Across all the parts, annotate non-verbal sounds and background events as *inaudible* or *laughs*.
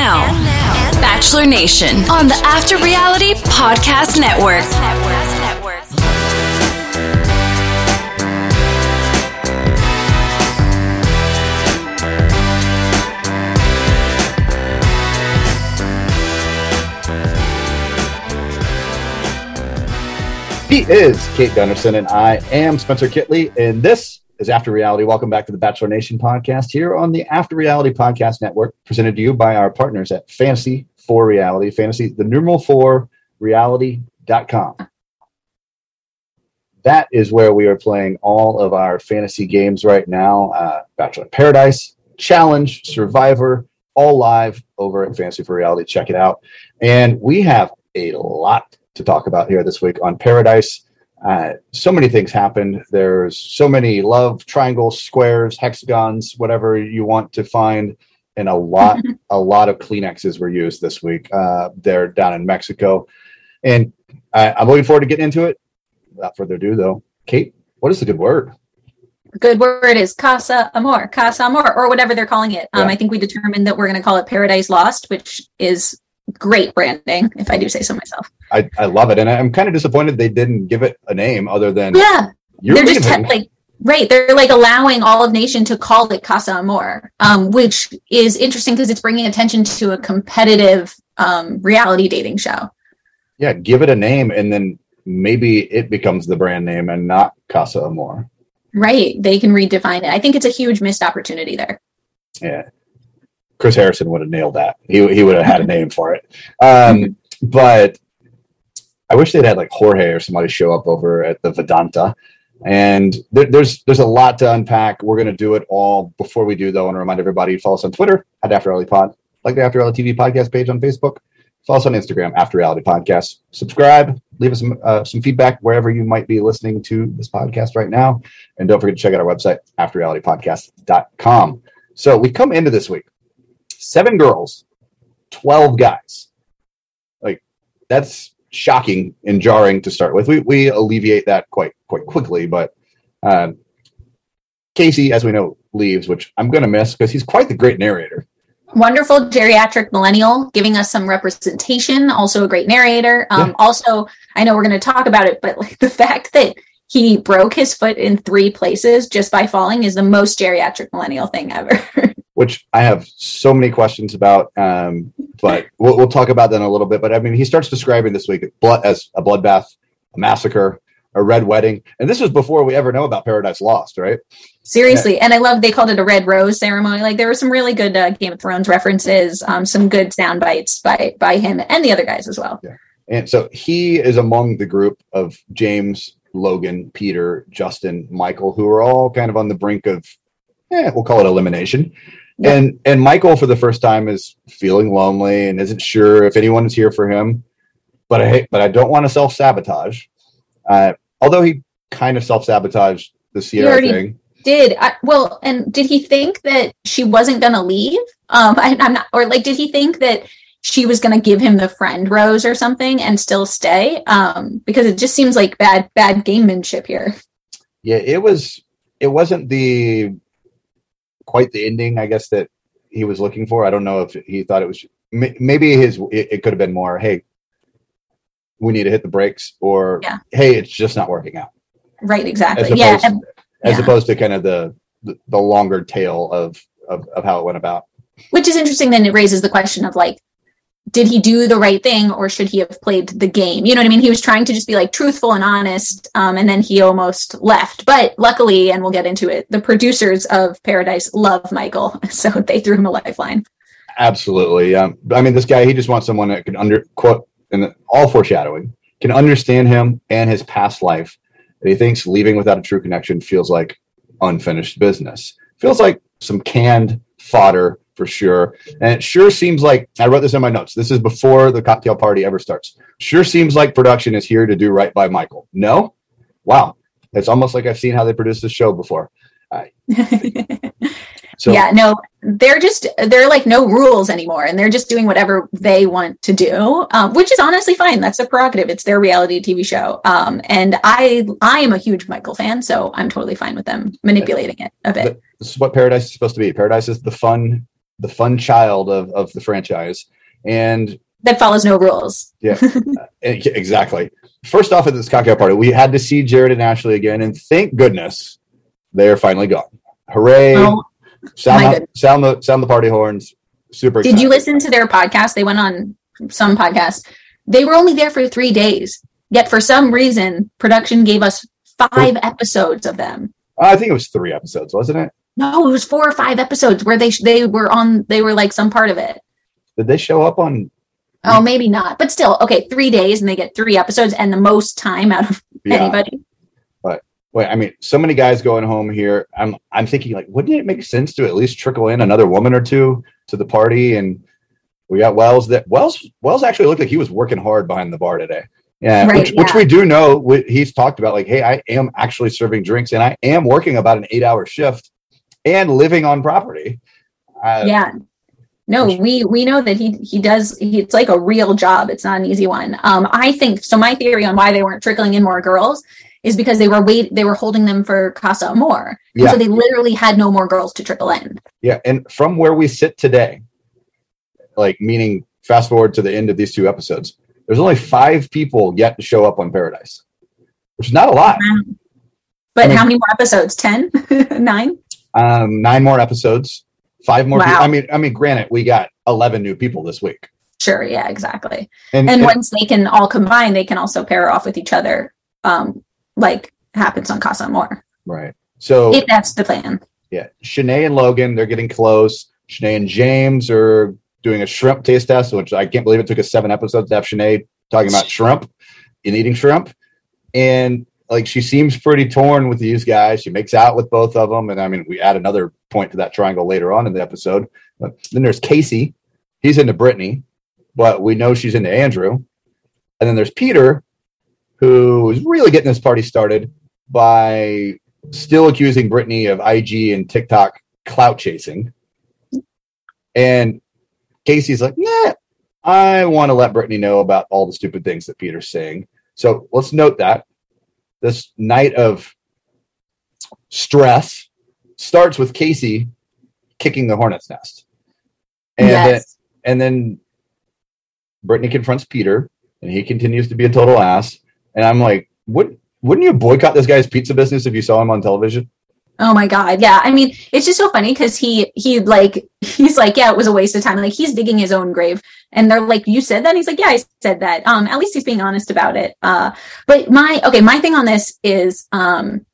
now, Bachelor Nation on the After Reality Podcast Network. He is Kate Gunnarsson, and I am Spencer Kitley, and this is After Reality. Welcome back to the Bachelor Nation podcast here on the After Reality Podcast Network, presented to you by our partners at Fantasy for Reality, Fantasy, the numeral four, reality.com. That is where we are playing all of our fantasy games right now uh, Bachelor Paradise, Challenge, Survivor, all live over at Fantasy for Reality. Check it out. And we have a lot to talk about here this week on Paradise. Uh, so many things happened. There's so many love triangles, squares, hexagons, whatever you want to find, and a lot, *laughs* a lot of Kleenexes were used this week. Uh, they're down in Mexico, and I, I'm looking forward to getting into it. Without further ado, though, Kate, what is the good word? good word is Casa Amor, Casa Amor, or whatever they're calling it. Um, Yeah. I think we determined that we're going to call it Paradise Lost, which is great branding, if I do say so myself. I, I love it, and I'm kind of disappointed they didn't give it a name other than Yeah, you're they're just te- like right. They're like allowing all of nation to call it Casa Amor, um, which is interesting because it's bringing attention to a competitive um, reality dating show. yeah, give it a name, and then maybe it becomes the brand name and not Casa Amor. Right? They can redefine it. I think it's a huge missed opportunity there. Yeah. Chris Harrison would have nailed that. He, he would have had a name for it. Um, but I wish they'd had like Jorge or somebody show up over at the Vedanta. And there, there's there's a lot to unpack. We're to do it all. Before we do, though, I want to remind everybody follow us on Twitter at After Reality Pod, like the After Reality TV podcast page on Facebook. Follow us on Instagram, After Reality Podcast. Subscribe, leave us some, uh, some feedback wherever you might be listening to this podcast right now. And don't forget to check out our website, afterrealitypodcast.com. So we come into this week, seven girls, 12 guys. Like, that's shocking and jarring to start with. We, we alleviate that quite quite quickly, but um, Casey, as we know, leaves, which I'm going to miss because he's quite the great narrator. wonderful geriatric millennial giving us some representation also a great narrator um Yeah. also i know we're going to talk about it but like *laughs* the fact that he broke his foot in three places just by falling is the most geriatric millennial thing ever *laughs* which I have so many questions about. Um, but *laughs* we'll, we'll talk about that in a little bit. But I mean, he starts describing this week blood as a bloodbath, a massacre, a red wedding, and this was before we ever know about Paradise Lost, right? seriously and i love they called it a red rose ceremony like there were some really good uh, game of thrones references um some good sound bites by by him and the other guys as well Yeah. And so he is among the group of James, Logan, Peter, Justin, Michael, who are all kind of on the brink of, eh, we'll call it elimination. Yeah. And and Michael for the first time is feeling lonely and isn't sure if anyone is here for him. But I but I don't want to self sabotage. Uh, although he kind of self sabotaged the Sierra thing. did I, well and did he think that she wasn't going to leave um I, i'm not or like did he think that she was going to give him the friend rose or something and still stay um because it just seems like bad bad gamemanship here Yeah, it was. It wasn't the quite the ending, I guess that he was looking for. I don't know if he thought it was. Maybe his it, it could have been more. Hey, we need to hit the brakes, or Yeah. hey, it's just not working out. right As exactly opposed, yeah and- as opposed to kind of the, the the longer tail of, of of how it went about. which is interesting then it raises the question of like did he do the right thing or should he have played the game you know what i mean he was trying to just be like truthful and honest um, and then he almost left but luckily and we'll get into it the producers of paradise love michael *laughs* so they threw him a lifeline Absolutely. Um, I mean, this guy, he just wants someone that can under quote and all foreshadowing can understand him and his past life. And he thinks leaving without a true connection feels like unfinished business. Feels like some canned fodder for sure. And it sure seems like I wrote this in my notes. This is before the cocktail party ever starts. Sure seems like production is here to do right by Michael. No? Wow. It's almost like I've seen how they produce this show before. *laughs* So yeah no they're just they're like no rules anymore and they're just doing whatever they want to do um, which is honestly fine that's a prerogative it's their reality tv show um, and i i am a huge michael fan so i'm totally fine with them manipulating it a bit this is what paradise is supposed to be. Paradise is the fun the fun child of of the franchise, and that follows no rules. yeah, *laughs* eh, e- exactly. First off, at this cocktail party, we had to see Jared and Ashley again, and thank goodness they are finally gone. Hooray! Oh, sound, the, sound the sound the party horns. Super. Did you listen to their podcast? They went on some podcast. They were only there for three days. Yet for some reason, production gave us five episodes of them. I think it was three episodes, wasn't it? No, it was four or five episodes where they they were on. They were like some part of it. Did they show up on? Oh, maybe not, but still, okay. Three days, and they get three episodes, and the most time out of Yeah. anybody. But wait, I mean, so many guys going home here. I'm I'm thinking like, wouldn't it make sense to at least trickle in another woman or two to the party? And we got Wells. That Wells Wells actually looked like he was working hard behind the bar today. Yeah, Right, which, which we do know. He's talked about like, hey, I am actually serving drinks and I am working about an eight hour shift and living on property. Uh, yeah. No we we know that he he does he, it's like a real job. It's not an easy one. Um i think so my theory on why they weren't trickling in more girls is because they were wait they were holding them for casa amor Yeah. so they literally had no more girls to trickle in. Yeah, and from where we sit today, like meaning fast forward to the end of these two episodes, there's only five people yet to show up on Paradise, which is not a lot. but I mean- how many more episodes? 10 *laughs* 9 Um, nine more episodes, five more. Wow. People. I mean, I mean, granted, we got eleven new people this week, sure yeah exactly and, and and- once they can all combine they can also pair off with each other um like happens on casa amor right. So if that's the plan yeah, Shanae and Logan, they're getting close. Shanae and James are doing a shrimp taste test, which I can't believe it took us seven episodes to have Shanae talking about shrimp and eating shrimp. And like she seems pretty torn with these guys. She makes out with both of them. And I mean, we add another point to that triangle later on in the episode. But then there's Casey. He's into Brittany, but we know she's into Andrew. And then there's Peter, who is really getting this party started by still accusing Brittany of IG and TikTok clout chasing. And Casey's like, nah, I want to let Brittany know about all the stupid things that Peter's saying. So let's note that this night of stress starts with Casey kicking the hornet's nest. And then, and then Brittany confronts Peter and he continues to be a total ass. And I'm like, what wouldn't you boycott this guy's pizza business if you saw him on television? Oh my god, yeah. I mean, it's just so funny because he he like he's like, yeah, it was a waste of time. Like he's digging his own grave, and they're like, you said that. And he's like, yeah, I said that. Um, at least he's being honest about it. Uh, but my okay, my thing on this is um,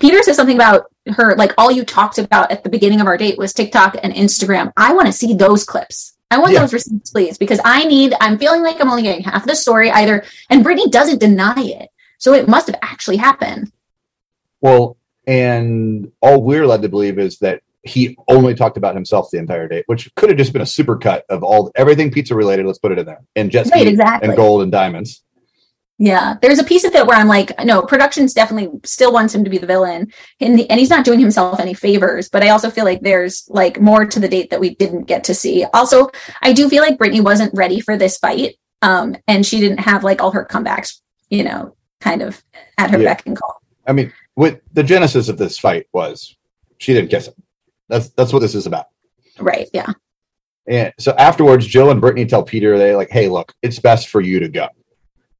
Peter says something about her like all you talked about at the beginning of our date was TikTok and Instagram. I want to see those clips. I want Yeah. those receipts, please, because I need. I'm feeling like I'm only getting half the story either, and Brittany doesn't deny it, so it must have actually happened. Well, and all we're led to believe is that he only talked about himself the entire date, which could have just been a supercut of all everything pizza related. Let's put it in there and jet ski Right, exactly. and gold and diamonds. Yeah, there's a piece of it where I'm like, no, productions definitely still wants him to be the villain, and and he's not doing himself any favors. But I also feel like there's like more to the date that we didn't get to see. Also, I do feel like Brittany wasn't ready for this fight, um, and she didn't have like all her comebacks, you know, kind of at her Yeah. beck and call. I mean, what the genesis of this fight was she didn't kiss him. That's that's what this is about. Right? Yeah. And so afterwards, Jill and Brittany tell Peter, they like, hey, look, it's best for you to go.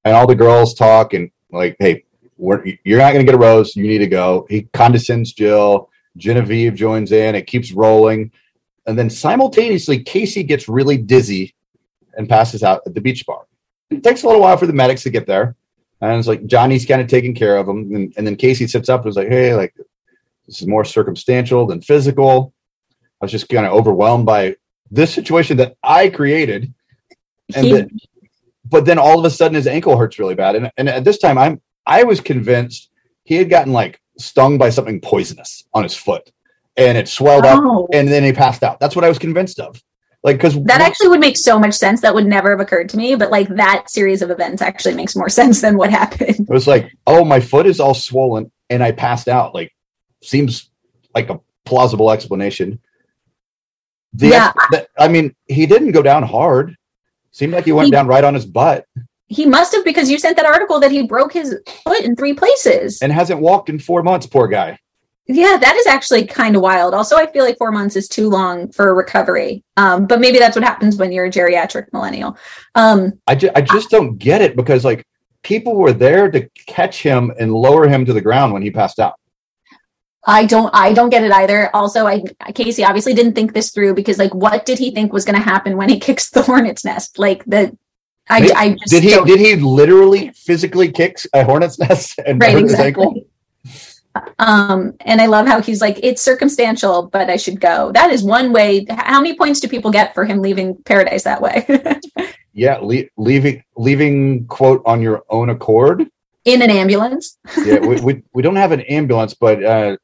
And all the girls talk and like, hey, we're, you're not going to get a rose. You need to go. He condescends Jill. Genevieve joins in. It keeps rolling. And then simultaneously, Casey gets really dizzy and passes out at the beach bar. It takes a little while for the medics to get there. And it's like Johnny's kind of taking care of him. And, and then Casey sits up and is like, hey, like, this is more circumstantial than physical. I was just kind of overwhelmed by this situation that I created. And He- then, but then all of a sudden his ankle hurts really bad. And, and at this time, I'm I was convinced he had gotten like stung by something poisonous on his foot, and it swelled up, Oh. and then he passed out. That's what I was convinced of. Like because that actually would make so much sense. That would never have occurred to me, but like that series of events actually makes more *laughs* sense than what happened. it was like, oh, my foot is all swollen, and I passed out. Like seems like a plausible explanation. The Yeah. ex- the- I mean, he didn't go down hard. Seemed like he went He- down right on his butt He must have because you sent that article that he broke his foot in three places. and hasn't walked in four months. Poor guy. Yeah, that is actually kind of wild. Also, I feel like four months is too long for recovery. Um, but maybe that's what happens when you're a geriatric millennial. Um, I, ju- I just don't get it because like people were there to catch him and lower him to the ground when he passed out. I don't I don't get it either. Also, I Casey obviously didn't think this through because like what did he think was going to happen when he *laughs* kicks the hornet's nest? Like the I, Did- I just did he don't- did he literally physically kick a hornet's nest and right hurt his ankle? Um, and I love how he's like, it's circumstantial, but I should go. That is one way. How many points do people get for him leaving paradise that way? *laughs* Yeah, le- leaving leaving quote on your own accord. In an ambulance. *laughs* Yeah, we, we *laughs* we don't have an ambulance, but uh,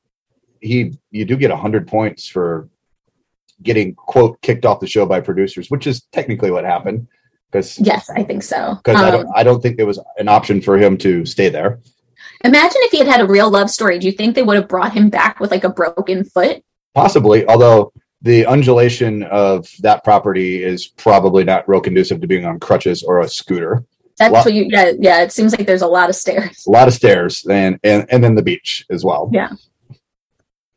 he you do get hundred points for getting quote kicked off the show by producers, which is technically what happened because Yes, I think so. because I Um, don't I don't think there was an option for him to stay there. Imagine if he had had a real love story. Do you think they would have brought him back with like a broken foot? Possibly, although the undulation of that property is probably not real conducive to being on crutches or a scooter. That's Well- what you. Yeah, yeah. It seems like there's a lot of stairs. A lot of stairs and and and then the beach as well. Yeah.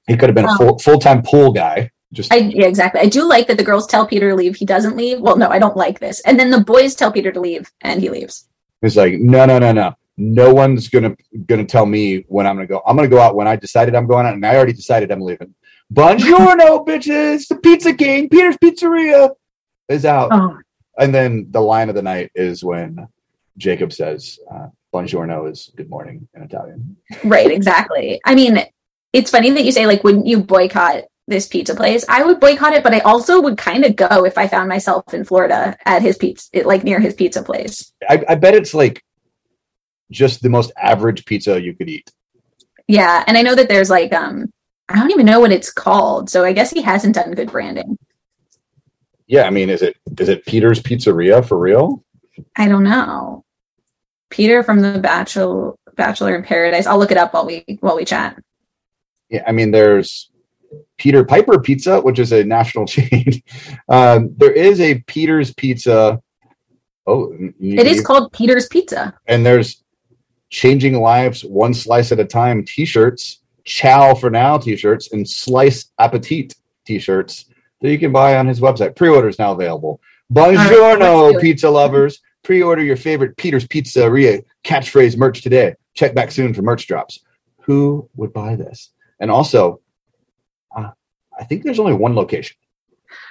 He could have been a Um, full full time pool guy. Just I yeah, exactly. I do like that the girls tell Peter to leave. He doesn't leave. Well, no, I don't like this. And then the boys tell Peter to leave, and he leaves. He's like, no, no, no, no. No one's gonna gonna tell me when I'm gonna go. I'm gonna go out when I decided I'm going out, and I already decided I'm leaving. Buongiorno, *laughs* bitches! The Pizza King, Peter's Pizzeria, is out. Oh, And then the line of the night is when Jacob says, uh, "Buongiorno" is good morning in Italian. right. Exactly. I mean, it's funny that you say like, wouldn't you boycott this pizza place? I would boycott it, but I also would kind of go if I found myself in Florida at his pizza, like near his pizza place. I, I bet it's like just the most average pizza you could eat. Yeah, and I know that there's like, um, I don't even know what it's called. So I guess he hasn't done good branding. Yeah, I mean, is it is it Peter's Pizzeria for real? I don't know. Peter from the Bachelor Bachelor in Paradise. I'll look it up while we while we chat. Yeah, I mean, there's Peter Piper Pizza, which is a national *laughs* chain. um, there is a Peter's Pizza. Oh, It is called Peter's Pizza. and there's changing lives one slice at a time T-shirts, Chow for now T-shirts, and Slice Appetit T-shirts that you can buy on his website. Pre-order is now available. right, Buongiorno, it. pizza lovers! Pre-order your favorite Peter's Pizzeria catchphrase merch today. Check back soon for merch drops. Who would buy this? And also, uh, I think there's only one location.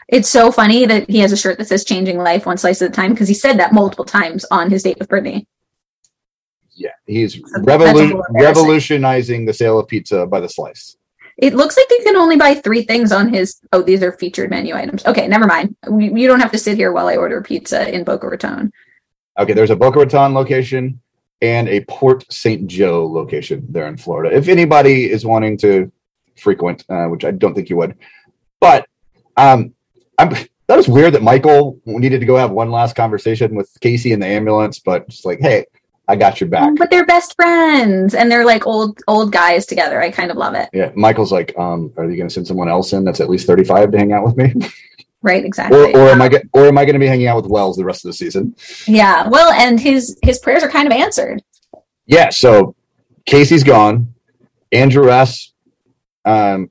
It's so funny that he has a shirt that says "Changing Life One Slice at a Time" because he said that multiple times on his date with Brittany. Yeah, he's revolu- revolutionizing the sale of pizza by the slice. It looks like you can only buy three things on his. Oh, these are featured menu items. Okay, never mind. We, you don't have to sit here while I order pizza in Boca Raton. Okay, there's a Boca Raton location and a Port St. Joe location there in Florida. If anybody is wanting to frequent, uh, which I don't think you would, but um, I'm, that was weird that Michael needed to go have one last conversation with Casey in the ambulance, but just like, hey, I got your back. But they're best friends and they're like old old guys together. I kind of love it. Yeah, Michael's like, um, are you going to send someone else in that's at least 35 to hang out with me, *laughs* Right? Exactly. or, or am I get, or am I going to be hanging out with Wells the rest of the season? yeah. Well, and his his prayers are kind of answered. Yeah, so Casey's gone. Andrew S. Um,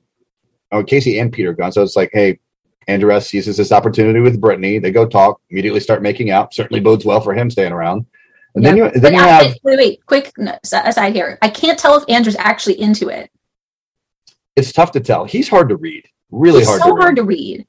oh, Casey and Peter gone. So it's like, hey, Andrew S. seizes this opportunity with Brittany. They go talk, immediately start making out. Certainly bodes well for him staying around. And then you then But you I- have wait, wait, quick no, uh, aside here. I can't tell if Andrew's actually into it. it's tough to tell. He's hard to read. Really He's hard so to read. hard to read.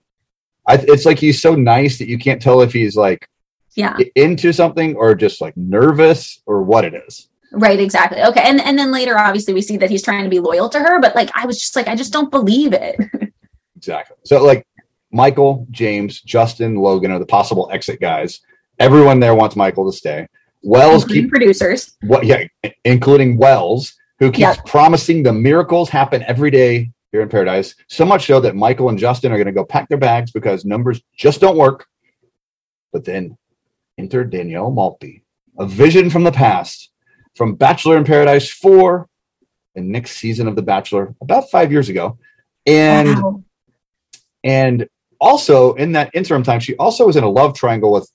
I, it's like he's so nice that you can't tell if he's like Yeah. into something or just like nervous or what it is. Right, exactly. Okay. And and then later obviously we see that he's trying to be loyal to her, but like I was just like, I just don't believe it. *laughs* Exactly. So like Michael, James, Justin, Logan are the possible exit guys. Everyone there wants Michael to stay. Wells keep producers. what yeah, including Wells, who keeps Yeah. promising the miracles happen every day here in paradise. So much so that Michael and Justin are going to go pack their bags because numbers just don't work. But then enter Danielle Maltby, a vision from the past, from Bachelor in Paradise 4 and next season of The Bachelor about five years ago. And Wow. and also in that interim time, she also was in a love triangle with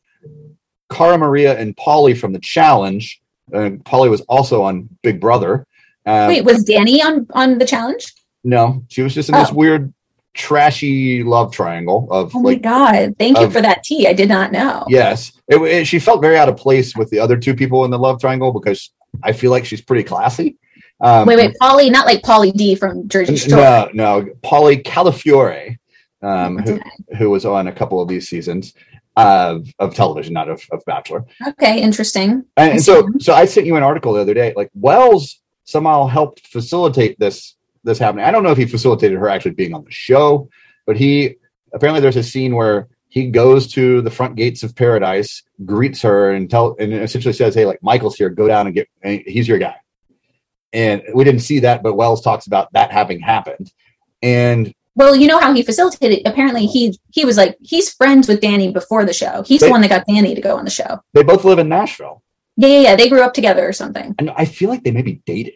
Cara Maria and Paulie from the challenge. Uh, Paulie was also on Big Brother. Uh, Wait, was Danny on on the challenge? No, she was just in this Oh. weird, trashy love triangle of Oh my like god! Thank you for that tea. I did not know. Yes, it, it- she felt very out of place with the other two people in the love triangle because I feel like she's pretty classy. Um, Wait, wait, Paulie, not like Pauly D from Jersey Shore. No, no, Paulie Calafiore, um, who, who was on a couple of these seasons of, of television, not of, of Bachelor. Okay, interesting. And, and so, so I sent you an article the other day. Like Wells somehow helped facilitate this this happening. I don't know if he facilitated her actually being on the show, but he apparently there's a scene where he goes to the front gates of paradise, greets her, and tell and essentially says, "Hey, like Michael's here. Go down and get. and He's your guy." And we didn't see that, but Wells talks about that having happened. And Well, you know how he facilitated. Apparently, he he was like he's friends with Danny before the show. He's They- the one that got Danny to go on the show. they both live in Nashville, Yeah, yeah, yeah. They grew up together or something. and I feel like they maybe dated.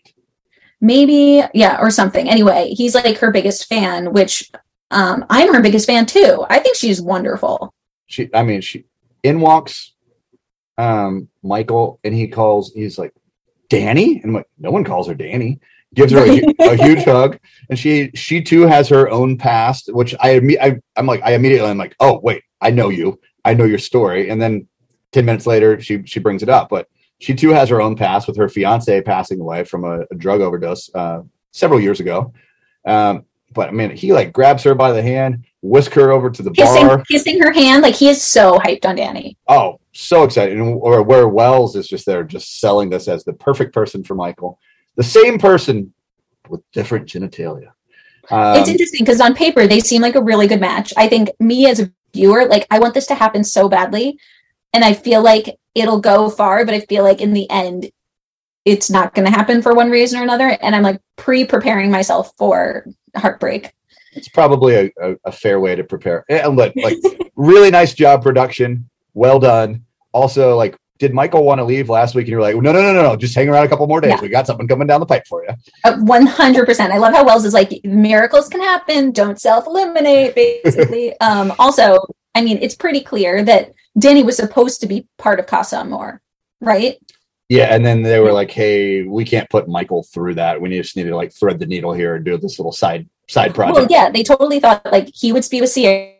Maybe, yeah, or something. Anyway, he's like her biggest fan, which um, I'm her biggest fan too. I think she's wonderful. she i mean she in walks um michael and he calls he's like danny and i'm like no one calls her danny gives her a, a *laughs* huge hug and she she too has her own past which i, I i'm like i immediately i'm like oh wait i know you i know your story and then 10 minutes later she she brings it up but she too has her own past with her fiance passing away from a, a drug overdose uh several years ago um but i mean he like grabs her by the hand whisk her over to the Kissing, bar kissing her hand, like he is so hyped on Danny. Oh, so excited. And or where Wells is just there, just selling this as the perfect person for Michael. The same person with different genitalia. Um, it's interesting because on paper they seem like a really good match. I think me as a viewer, like I want this to happen so badly, and I feel like it'll go far, but I feel like in the end, it's not going to happen for one reason or another, and I'm like pre-preparing myself for heartbreak. it's probably a, a, a fair way to prepare. And look, like *laughs* really nice job production. Well done. Also, like, did Michael want to leave last week? And you're like, no, no, no, no, no. Just hang around a couple more days. Yeah. We got something coming down the pipe for you. One hundred percent. I love how Wells is like miracles can happen. Don't self eliminate. *laughs* Basically, um, also, I mean, it's pretty clear that Danny was supposed to be part of Casa Amor, right? Yeah, and then they were like, "Hey, we can't put Michael through that. We just need to like thread the needle here and do this little side side project." Well, yeah, they totally thought like he would be with Sierra,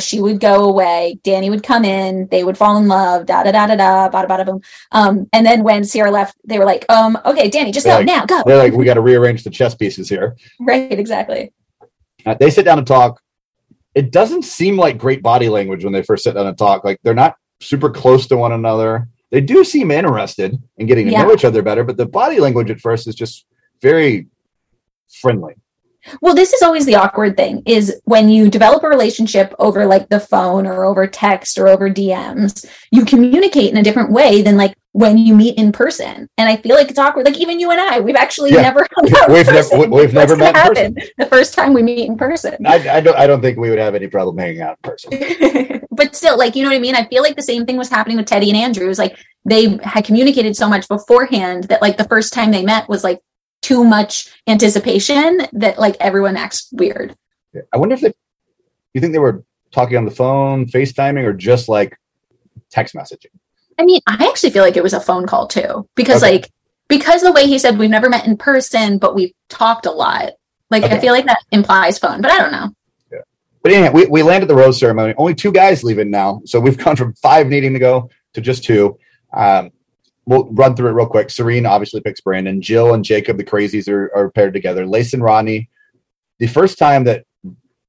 she would go away, Danny would come in, they would fall in love, da da da da da, bada bada boom. Um, and then when Sierra left, they were like, um, okay, Danny, just go They're like- now, go. They're like, "We got to rearrange the chess pieces here." *laughs* Right, exactly. Uh, they sit down and talk. It doesn't seem like great body language when they first sit down and talk. Like they're not super close to one another. They do seem interested in getting to know Yeah. each other better, but the body language at first is just very friendly. Well, this is always the awkward thing is when you develop a relationship over like the phone or over text or over DMs, you communicate in a different way than like when you meet in person. And I feel like it's awkward. Like even you and I, we've actually Yeah. never hung out We've never- person. we- we've never met in happen the first time we meet in person. I, I don't. I don't think we would have any problem hanging out in person. *laughs* but still, like, you know what I mean? I feel like the same thing was happening with Teddi and Andrew. It was like they had communicated so much beforehand that like the first time they met was like too much anticipation that like everyone acts weird. I wonder if they. You think they were talking on the phone, FaceTiming, or just like text messaging? I mean, I actually feel like it was a phone call too, because Okay. like because the way he said we've never met in person, but we've talked a lot. Like Okay. I feel like that implies phone, but I don't know. Yeah. But anyway, we, we landed the rose ceremony. Only two guys leaving now. So we've gone from five needing to go to just two. Um, we'll run through it real quick. Serene obviously picks Brandon. Jill and Jacob, the crazies, are, are paired together. Lace and Rodney. The first time that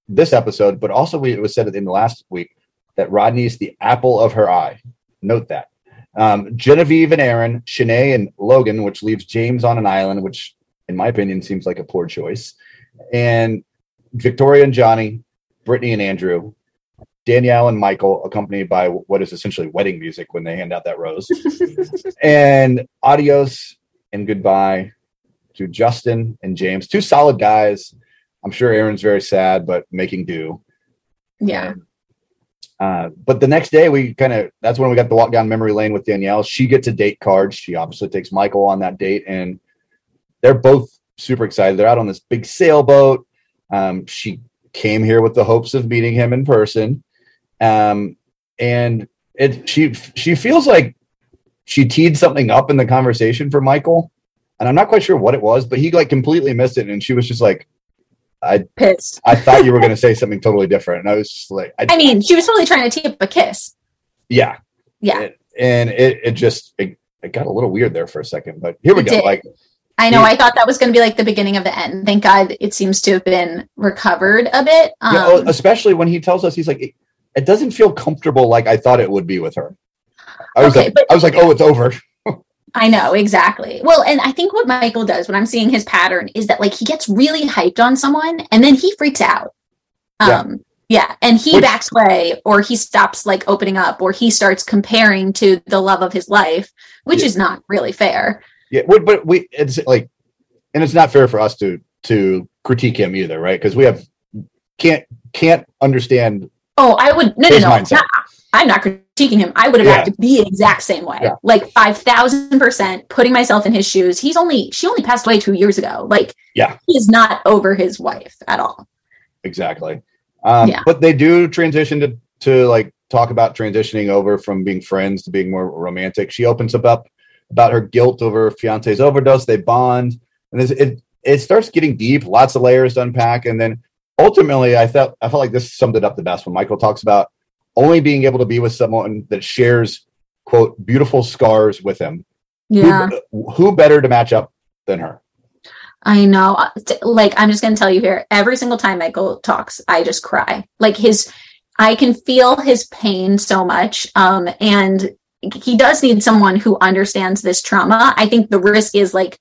this episode, but also we, it was said in the last week that Rodney is the apple of her eye. Note that. Um, Genevieve and Aaron, Shanae and Logan, which leaves James on an island, which in my opinion seems like a poor choice. And Victoria and Johnny, Brittany and Andrew, Danielle and Michael, accompanied by what is essentially wedding music when they hand out that rose. *laughs* and adios and goodbye to Justin and James, two solid guys. I'm sure Aaron's very sad, but making do. Yeah. Uh, but the next day, we kind of that's when we got the walk down memory lane with Danielle. She gets a date card. She obviously takes Michael on that date, and they're both super excited. They're out on this big sailboat. Um, she came here with the hopes of meeting him in person, um, and it she she feels like she teed something up in the conversation for Michael, and I'm not quite sure what it was, but he like completely missed it, and she was just like, I Pissed. I thought you were going *laughs* to say something totally different, and I was just like, I, I mean, she was totally trying to tee up a kiss. yeah, Yeah, and, and it it just it, it got a little weird there for a second, but here we It go. did. Like I know. I thought that was going to be like the beginning of the end. Thank God it seems to have been recovered a bit. Um, Yeah, especially when he tells us he's like, it, doesn't feel comfortable like I thought it would be with her. I was Okay, like, but- I was like, oh, it's over. *laughs* I know exactly. Well, and I think what Michael does when I'm seeing his pattern is that like he gets really hyped on someone and then he freaks out. Yeah. Um yeah, and he Which- backs away or he stops like opening up or he starts comparing to the love of his life, which Yeah. is not really fair. Yeah, but we it's like, and it's not fair for us to to critique him either, right? Because we have can't can't understand. Oh, I would no no His no. mindset. not- I'm not critiquing him. I would have Yeah. acted the exact same way. Yeah. Like five thousand percent putting myself in his shoes. He's only she only passed away two years ago. Like Yeah. he is not over his wife at all. Exactly. Um, Yeah. But they do transition to to like talk about transitioning over from being friends to being more romantic. She opens up up about her guilt over her fiance's overdose. They bond, and it it starts getting deep. Lots of layers to unpack, and then ultimately, I felt I felt like this summed it up the best when Michael talks about only being able to be with someone that shares quote beautiful scars with him. Yeah. Who, who better to match up than her? I know. Like, I'm just going to tell you here every single time Michael talks, I just cry. Like, his, I can feel his pain so much. Um, and he does need someone who understands this trauma. I think the risk is like,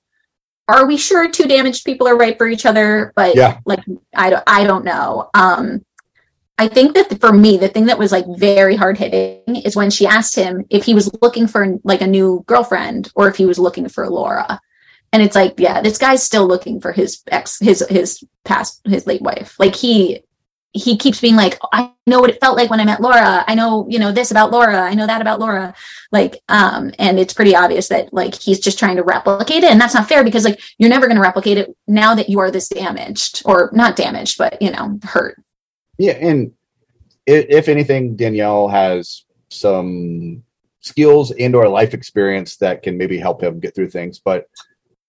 are we sure two damaged people are right for each other? But Yeah. like, I don't, I don't know. Um, I think that for me, the thing that was like very hard hitting is when she asked him if he was looking for like a new girlfriend or if he was looking for Laura and it's like yeah this guy's still looking for his ex his his past his late wife like he he keeps being like i know what it felt like when i met laura. I know you know this about laura. I know that about laura. Like um and it's pretty obvious that like he's just trying to replicate it and that's not fair because like you're never going to replicate it now that you are this damaged or not damaged but you know hurt. Yeah, and if anything, Danielle has some skills and or life experience that can maybe help him get through things. But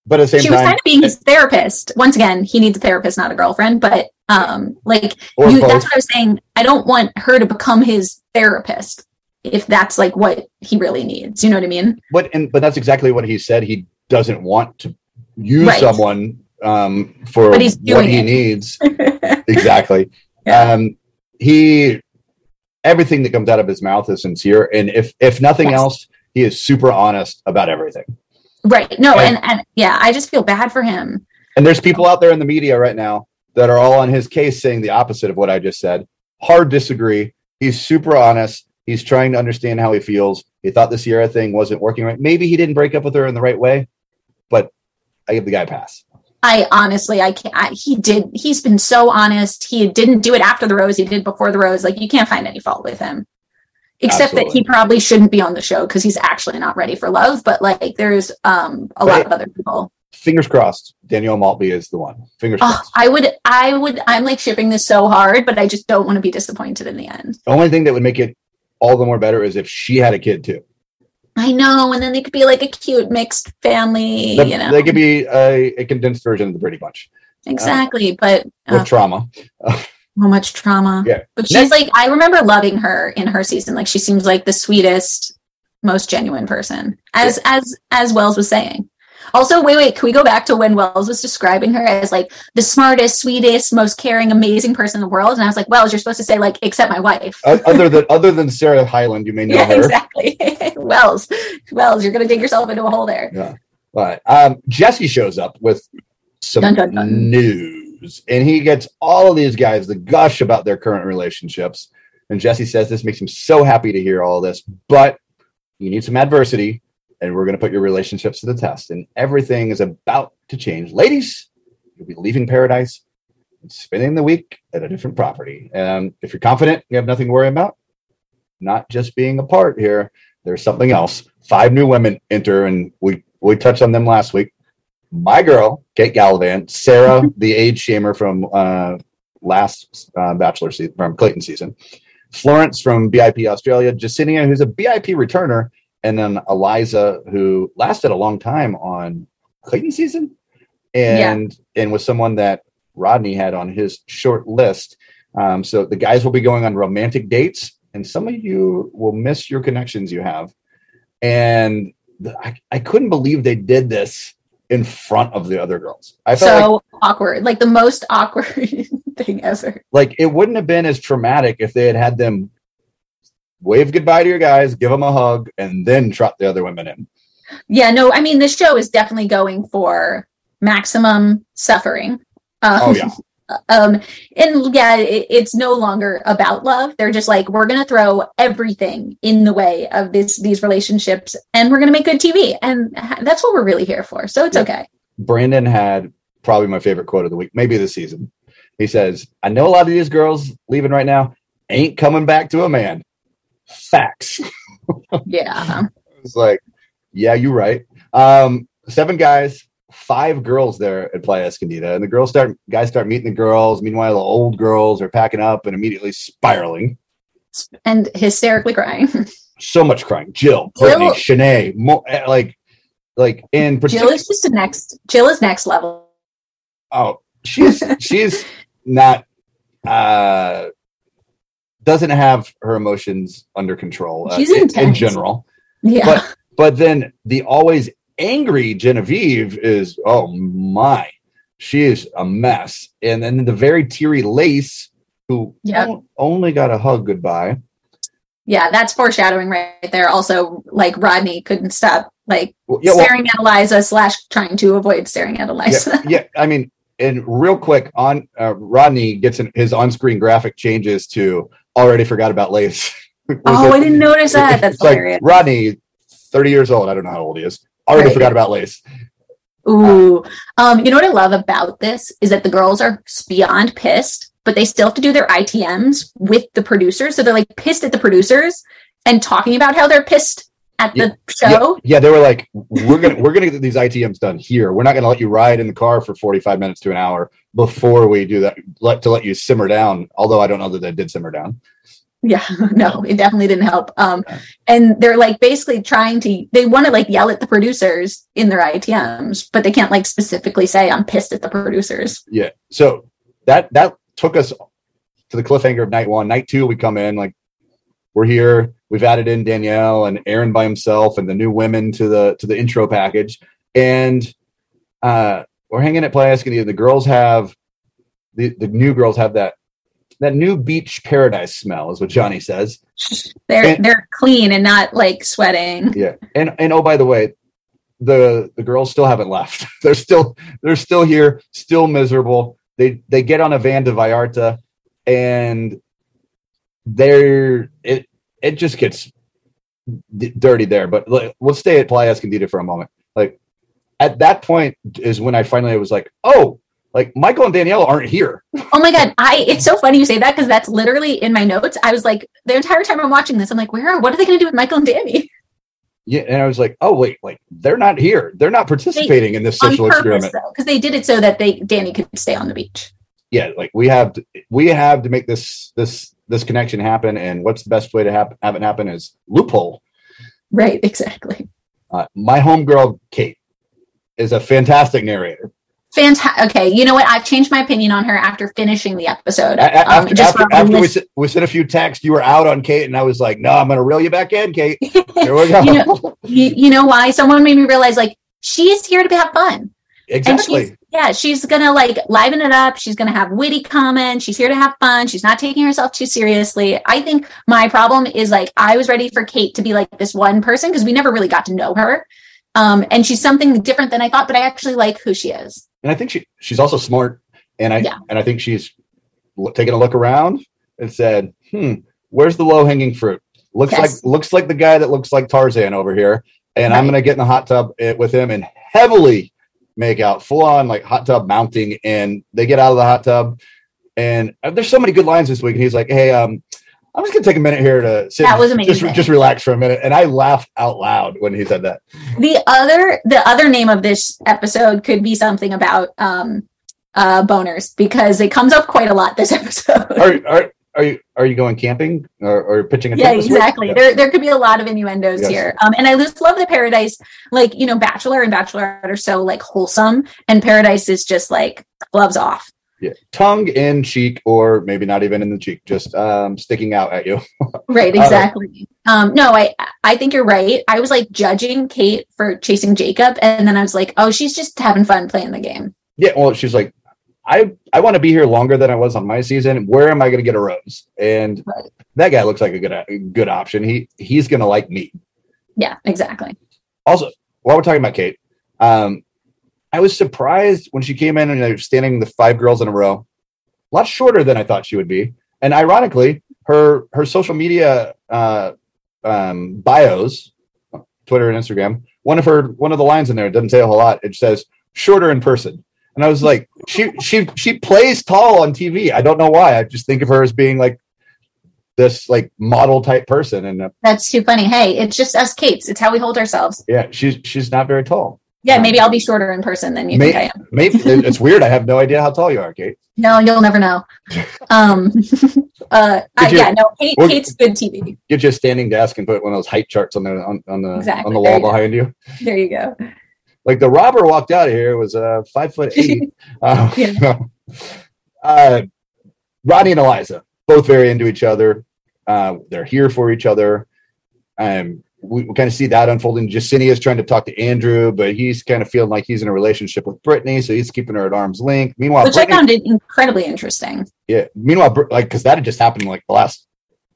but at the same she was kind of being his therapist once again he needs a therapist not a girlfriend but um like you, that's what I was saying. I don't want her to become his therapist if that's like what he really needs. You know what I mean? but and but that's exactly what he said. He doesn't want to use Right. someone um, for what he it. needs. *laughs* exactly. *laughs* Yeah. Um, he everything that comes out of his mouth is sincere, and if if nothing Yes. else, he is super honest about everything. Right. No, And- and, and yeah, I just feel bad for him. And there's people out there in the media right now that are all on his case saying the opposite of what I just said. Hard disagree. He's super honest. He's trying to understand how he feels. He thought the Sierra thing wasn't working right. Maybe he didn't break up with her in the right way, but I give the guy a pass. I honestly, I can't. I, he did. He's been so honest. He didn't do it after the rose. He did before the rose. Like you can't find any fault with him, except that he probably shouldn't be on the show because he's actually not ready for love. But like, there's um a lot of other people. Fingers crossed. Danielle Maltby is the one. Fingers Oh, crossed. I would, I would, I'm like shipping this so hard, but I just don't want to be disappointed in the end. The only thing that would make it all the more better is if she had a kid too. I know, and then they could be like a cute mixed family, That- you know. They could be a, a condensed version of the Brady Bunch exactly, but with uh, trauma. So much trauma. Yeah. But she's Next- like, I remember loving her in her season. Like she seems like the sweetest, most genuine person, as as as Wells was saying. Also, wait, wait, can we go back to when Wells was describing her as like the smartest, sweetest, most caring, amazing person in the world? And I was like, Wells, you're supposed to say like, except my wife. Other than *laughs* other than Sarah Hyland, you may know yeah, her. exactly. *laughs* Wells, Wells, you're gonna dig yourself into a hole there. Yeah. But um, Jesse shows up with some Dun, dun, dun. news, and he gets all of these guys to gush about their current relationships. And Jesse says this makes him so happy to hear all this, but you need some adversity, and we're going to put your relationships to the test. And everything is about to change. Ladies, you'll be leaving paradise and spending the week at a different property. And if you're confident, you have nothing to worry about. Not just being apart here, there's something else. Five new women enter, and we we touched on them last week. My girl, Kate Gallivan, Sarah, *laughs* the age shamer from uh, last uh, Bachelor season, from Clayton season, Florence from BIP Australia, Jessenia, who's a BIP returner, and then Eliza, who lasted a long time on Clayton season, and and was someone that Rodney had on his short list. Um, so the guys will be going on romantic dates, and some of you will miss your connections you have. And the, I, I couldn't believe they did this in front of the other girls. I felt so like, awkward, like the most *laughs* awkward thing ever. like it wouldn't have been as traumatic if they had had them wave goodbye to your guys, give them a hug, and then trot the other women in. Yeah, no, I mean, this show is definitely going for maximum suffering. Um, Oh yeah, *laughs* um and yeah it, it's no longer about love they're just like we're gonna throw everything in the way of this these relationships and we're gonna make good tv and that's what we're really here for so it's Yeah. okay Brandon had probably my favorite quote of the week, maybe the season. He says, "I know a lot of these girls leaving right now ain't coming back to a man." Facts. *laughs* yeah It's like, yeah, you're right. Um, seven guys, five girls there at Playa Escondida, and the girls start guys start meeting the girls. Meanwhile, the old girls are packing up and immediately spiraling. and hysterically crying So much crying. Jill, Jill- Brittany, Shanae, eh, like, like in jill particular. is just a next jill is next level Oh, she's she's not uh doesn't have her emotions under control uh, She's in, in general. yeah But but then the always angry Genevieve is oh my, she is a mess. And then the very teary Lace, who Yep. on- only got a hug goodbye. yeah that's foreshadowing right there also like rodney couldn't stop like Well, yeah, well, staring at eliza slash trying to avoid staring at eliza yeah, yeah. I mean, and real quick on uh, Rodney gets in, his on-screen graphic changes to already forgot about Lace. *laughs* oh i didn't notice that that's it's like Rodney, 30 years old. I don't know how old he is. I already Right. forgot about Lace. Ooh. Um, you know what I love about this is that the girls are beyond pissed, but they still have to do their ITMs with the producers. So they're like pissed at the producers and talking about how they're pissed at the show. Yeah, they were like, we're gonna we're gonna get these ITMs done here. We're not gonna let you ride in the car for 45 minutes to an hour before we do that. Let to let you simmer down. Although I don't know that they did simmer down. Yeah, *laughs* no, it definitely didn't help. Um, and they're like basically trying to, they want to like yell at the producers in their ITMs, but they can't like specifically say, I'm pissed at the producers. Yeah. So that that took us to the cliffhanger of night one. Night two, we come in like we're here. We've added in Danielle and Aaron by himself and the new women to the to the intro package, and uh, we're hanging at Escondido. The girls have the the new girls have that that new beach paradise smell, is what Johnny says. *laughs* They're, And- they're clean and not like sweating. *laughs* Yeah, and and oh by the way, the the girls still haven't left. *laughs* they're still they're still here, still miserable. They they get on a van to Vallarta, and they're it it just gets d- dirty there. But like, let's stay at Playa Escondida for a moment. Like at that point is when I finally was like, oh, like Michael and Danielle aren't here. Oh my god, I it's so funny you say that because that's literally in my notes. I was like the entire time I'm watching this, I'm like, where are what are they gonna do with Michael and Danny? Yeah, and I was like, oh wait, like they're not here. They're not participating in this social purpose experiment. because they did it so that they Danny could stay on the beach. yeah like we have to, we have to make this this this connection happen and what's the best way to hap- have it happen is loophole Right, exactly. uh, my homegirl kate is a fantastic narrator Fantastic. Okay, you know what? I've changed my opinion on her after finishing the episode. Um, after, just after, after we, sent, we a few texts you were out on kate and i was like no i'm gonna reel you back in kate here we go *laughs* you know, you, you know why? Someone made me realize like she's here to have fun. Exactly she's, yeah, she's gonna like liven it up. She's gonna have witty comments. She's here to have fun. She's not taking herself too seriously. I think my problem is like I was ready for Kate to be like this one person because we never really got to know her. Um, and she's something different than I thought, but I actually like who she is. and i think she she's also smart and i Yeah. and i think she's l- taken a look around and said hmm where's the low hanging fruit looks Yes. like looks like the guy that looks like tarzan over here and i'm gonna get in the hot tub eh, with him and heavily make out full on like hot tub mounting and they get out of the hot tub and uh, there's so many good lines this week and he's like hey um i'm just gonna take a minute here to sit That was amazing. just relax for a minute and i laughed out loud when he said that The other the other name of this episode could be something about um uh boners because it comes up quite a lot this *laughs* episode. are, are, are you are you going camping or, or pitching a yeah, tent this week? exactly. Yeah. There there could be a lot of innuendos Yes. here. Um and I just love the Paradise, like, you know, Bachelor and Bachelorette are so like wholesome and Paradise is just like gloves off. Yeah, tongue in cheek, or maybe not even in the cheek, just um, sticking out at you. *laughs* Right, exactly. um, no, I I think you're right. I was like judging Kate for chasing Jacob, and then I was like, oh, she's just having fun playing the game. Yeah, well, she's like, I I want to be here longer than I was on my season. Where am I going to get a rose? And Right. that guy looks like a good a good option. He he's going to like me. Yeah, exactly. Also, while we're talking about Kate, um, I was surprised when she came in and they were standing the five girls in a row, a lot shorter than I thought she would be. And ironically, her her social media uh, um, bios, Twitter and Instagram, one of her one of the lines in there doesn't say a whole lot. It says shorter in person. And I was like, *laughs* she she she plays tall on TV. I don't know why. I just think of her as being like this like model type person. And uh, That's too funny. Hey, it's just us Kates. It's how we hold ourselves. yeah, she's she's not very tall. Yeah, maybe I'll be shorter in person than you May- think I am. Maybe *laughs* it's weird. I have no idea how tall you are, Kate. No, you'll never know. Um, *laughs* uh, I, you- yeah, no, Kate, Kate's good TV. Get you a standing desk and put one of those height charts on the on, on the Exactly. on the wall you go. behind you. There you go. Like the robber walked out of here was uh, five foot eight. uh, *laughs* Yeah. uh, Rodney and Eliza both very into each other. Uh, they're here for each other. Um, we, we kind of see that unfolding. Jessenia's trying to talk to Andrew, but he's kind of feeling like he's in a relationship with Brittany, so he's keeping her at arm's length. Meanwhile, Which I found it incredibly interesting. Yeah. Meanwhile, like, because that had just happened in like the last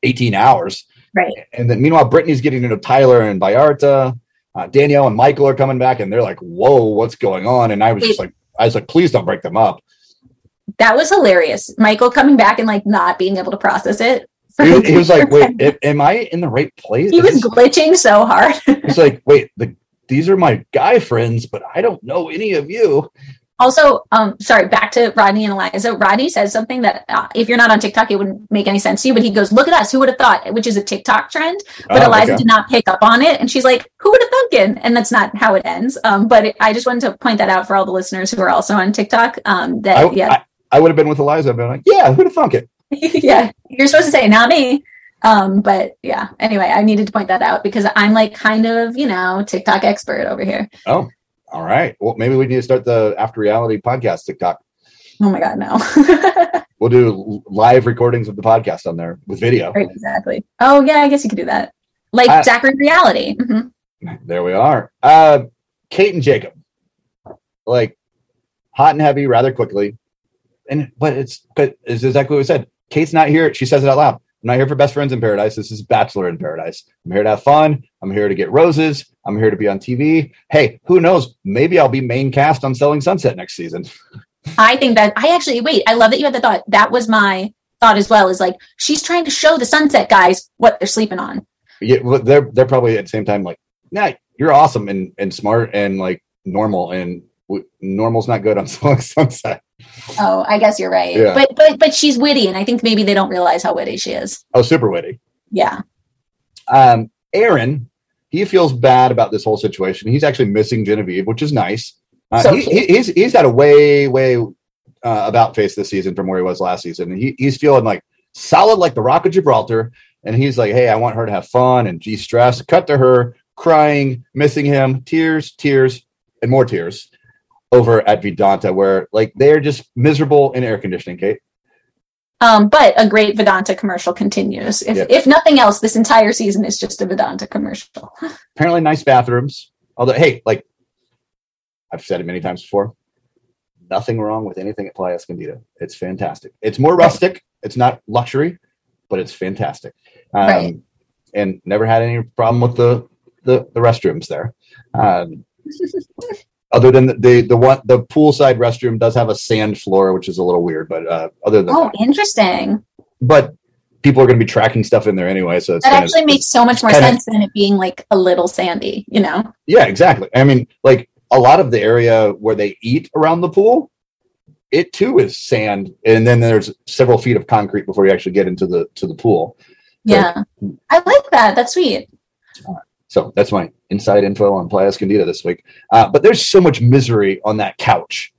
18 hours. Right. And then meanwhile, Brittany's getting into Tyler and Vallarta. Uh, Danielle and Michael are coming back, and they're like, "Whoa, what's going on?" And I was just like, "I was like, please don't break them up." That was hilarious. Michael coming back and like not being able to process it. He, he was like, "Wait, *laughs* am I in the right place?" he was This is- glitching so hard. *laughs* He's like, "Wait, the, these are my guy friends, but I don't know any of you." Also, um, sorry, back to Rodney and Eliza. Rodney says something that uh, if you're not on TikTok, it wouldn't make any sense to you. But he goes, "Look at us! Who would have thought?" Which is a TikTok trend. But Oh, Eliza okay. did not pick up on it, and she's like, "Who would have thunkin?" And that's not how it ends. Um, but it, I just wanted to point that out for all the listeners who are also on TikTok. Um, that I, yeah, I, I would have been with Eliza. I've been like, "Yeah, who'd have thunk it?" *laughs* yeah, you're supposed to say not me. Um, but yeah. Anyway, I needed to point that out because I'm like kind of you know TikTok expert over here. Oh, all right. Well, maybe we need to start the After Reality podcast TikTok. Oh my god, no. *laughs* We'll do live recordings of the podcast on there with video. right, exactly. Oh yeah, I guess you could do that. Like Uh, Zachary Reality. Mhm. There we are. Uh, Kate and Jacob, like hot and heavy, rather quickly, and but it's but it's exactly what we said. Kate's not here. She says it out loud. I'm not here for best friends in paradise. This is Bachelor in Paradise. I'm here to have fun. I'm here to get roses. I'm here to be on TV. Hey, who knows? Maybe I'll be main cast on Selling Sunset next season. *laughs* I think that I actually wait. I love that you had the thought. That was my thought as well. Is like she's trying to show the Sunset guys what they're sleeping on. Yeah, well, they're they're probably at the same time like, nah, you're awesome and and smart and like normal and w- normal's not good on *laughs* Selling Sunset. Oh, I guess you're right. Yeah. But but but she's witty, and I think maybe they don't realize how witty she is. Oh, super witty. Yeah. Um, Aaron, he feels bad about this whole situation. He's actually missing Genevieve, which is nice. Uh, So he, he- he's he's had a way way uh, about face this season from where he was last season. He, he's feeling like solid like the Rock of Gibraltar, and he's like, hey, I want her to have fun and de stress. Cut to her crying, missing him, tears, tears, and more tears over at Vidanta where like they're just miserable in air conditioning. Kate, Um, but a great Vidanta commercial continues. If Yeah. if nothing else, this entire season is just a Vidanta commercial. *laughs* apparently nice bathrooms. Although, hey, like I've said it many times before, nothing wrong with anything at Playa Escondido. It's fantastic. It's more rustic. It's not luxury, but it's fantastic. Um, Right. And never had any problem with the the, the restrooms there. Um, *laughs* other than the, the the one the poolside restroom does have a sand floor, which is a little weird, but uh, other than Oh, that, interesting. but people are going to be tracking stuff in there anyway, so it's That actually makes so much more sense than it being like a little sandy, you know? Yeah, exactly. I mean, like a lot of the area where they eat around the pool, it too is sand, and then there's several feet of concrete before you actually get into the to the pool. Yeah. I like that. That's sweet. So that's my inside info on Playa Escondido this week. Uh, but there's so much misery on that couch,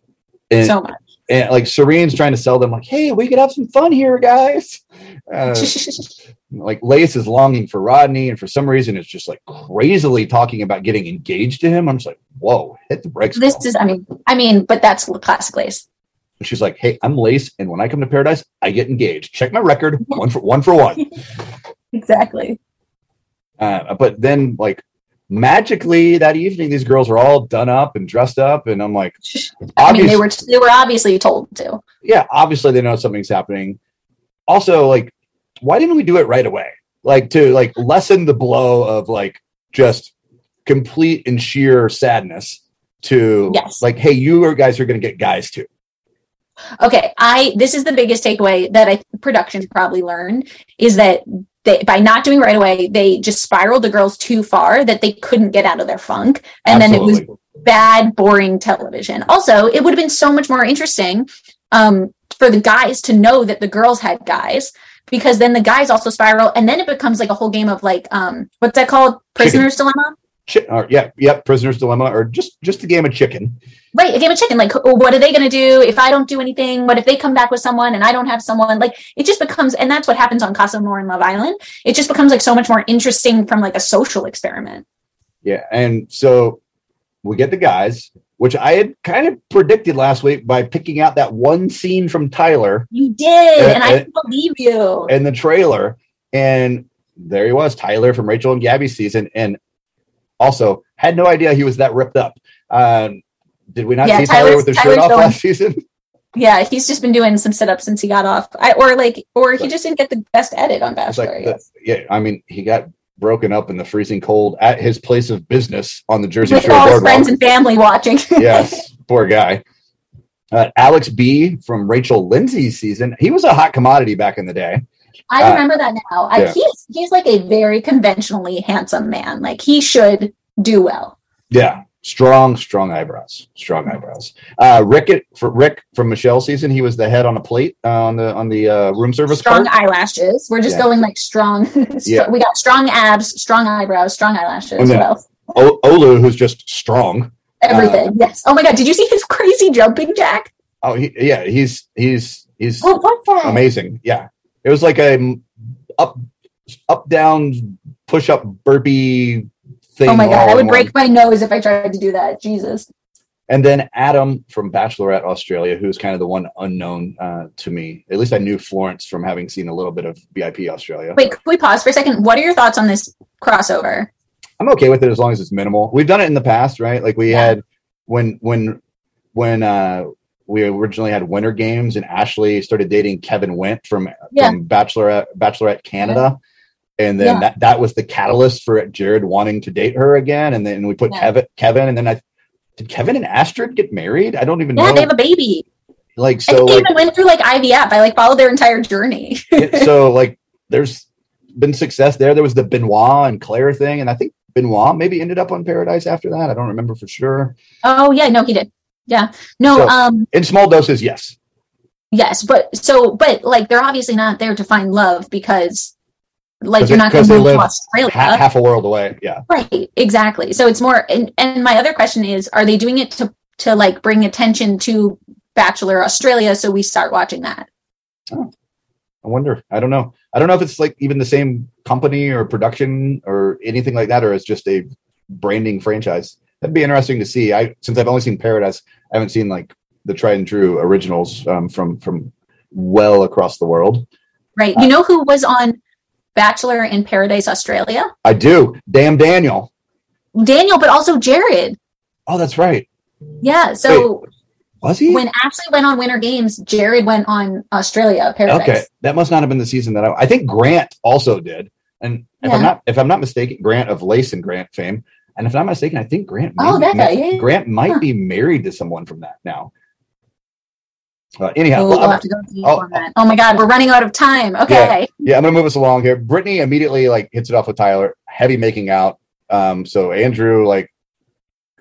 and, so much. and like Serene's trying to sell them, like, "Hey, we could have some fun here, guys." Uh, *laughs* like Lace is longing for Rodney, and for some reason, it's just like crazily talking about getting engaged to him. I'm just like, "Whoa, hit the brakes!" this girl." is I mean I mean, but that's classic lace. And she's like, "Hey, I'm Lace, and when I come to Paradise, I get engaged. Check my record, one for one for one." *laughs* Exactly. Uh, but then, like magically that evening, these girls were all done up and dressed up, and I'm like, *laughs* I mean, they were they were obviously told to. yeah, obviously they know something's happening. Also, like, why didn't we do it right away? Like to like lessen the blow of like just complete and sheer sadness to Yes. like, hey, you guys are going to get guys too. Okay, I this is the biggest takeaway that I production probably learned is that they by not doing right away, they just spiraled the girls too far that they couldn't get out of their funk, and then it was bad, boring television. Also, it would have been so much more interesting um, for the guys to know that the girls had guys, because then the guys also spiral, and then it becomes like a whole game of like, um, what's that called? Prisoner's dilemma. Chi- or, yeah, yeah, prisoner's dilemma, or just just a game of chicken. Right, a game of chicken. Like, what are they going to do if I don't do anything? What if they come back with someone and I don't have someone? Like, it just becomes, and that's what happens on Casa Amor and Love Island. It just becomes like so much more interesting from like a social experiment. Yeah, and so we get the guys, which I had kind of predicted last week by picking out that one scene from Tyler You did, Uh, and I believe you. in the trailer, and there he was, Tyler from Rachel and Gabby's season, and also had no idea he was that ripped up. Um, did we not Yeah, see Tyler Tyler's- with his Tyler's shirt off going- last season? *laughs* Yeah, he's just been doing some sit ups since he got off, I, or like, or he just didn't get the best edit on Bachelor. like, the- yeah, I mean, he got broken up in the freezing cold at his place of business on the Jersey With Shore all his Boardwalk. friends and family watching. *laughs* yes, poor guy. Uh, Alex B from Rachel Lindsay's season. He was a hot commodity back in the day. I Uh, remember that now. I, yeah. he's he's like a very conventionally handsome man. Like he should do well. Yeah, strong, strong eyebrows. Strong eyebrows. Uh, Rick for Rick from Michelle season. He was the head on a plate uh, on the on the uh, room service strong cart. eyelashes. We're just Yeah. going like strong. *laughs* str- Yeah. We got strong abs, strong eyebrows, strong eyelashes. And then-? O- Olu, who's just strong. Everything. yes. Oh my god! Did you see his crazy jumping jack? Oh, he, yeah, he's he's he's What amazing. Yeah, it was like a up up down push up burpee thing. Oh my god! I would one. break my nose if I tried to do that. Jesus. And then Adam from Bachelorette Australia, who's kind of the one unknown uh, to me. At least I knew Florence from having seen a little bit of BIP Australia. Wait, can we pause for a second? What are your thoughts on this crossover? I'm okay with it as long as it's minimal. We've done it in the past, right? Like we Yeah. had when when when uh we originally had winter games and Ashley started dating Kevin Wendt from Yeah. from Bachelorette Bachelorette Canada. And then Yeah. that, that was the catalyst for Jared wanting to date her again. And then we put Yeah. Kevin Kevin and then I did Kevin and Astrid get married? I don't even Yeah, know. they have a baby. like so like even went through like IVF. I like followed their entire journey. *laughs* So like there's been success there. There was the Benoit and Clare thing, and I think Benoit maybe ended up on Paradise after that. I don't remember for sure. oh yeah, no, he did. Yeah, no, So- um, In small doses, yes. yes, but so, but like they're obviously not there to find love because, like, you're not going to move to Australia, Ha- half a world away. Yeah. right? Exactly. So it's more. And, and my other question is, are they doing it to to like bring attention to Bachelor Australia so we start watching that? I wonder. I don't know. I don't know if it's like even the same company or production or anything like that, or it's just a branding franchise. That'd be interesting to see. I since I've only seen Paradise, I haven't seen like the tried and true originals um, from from well across the world. Right. Uh, you know who was on Bachelor in Paradise Australia? I do. Damn Daniel. Daniel, but also Jared. Oh, that's right. Yeah. So Was he? when Ashley went on Winter Games, Jared went on Australia Paradise. Okay, that must not have been the season that I. I think Grant also did, and if I'm not if I'm not mistaken, Grant of Lace and Grant fame, and if I'm not mistaken, I think Grant. Oh, that guy, yeah, yeah. Grant might Huh. be married to someone from that now. Uh, anyhow, Oh, well, we'll I'm- have to go oh. Oh my God, we're running out of time. Okay. yeah, I'm gonna move us along here. Brittany immediately like hits it off with Tyler, heavy making out. Um, so Andrew like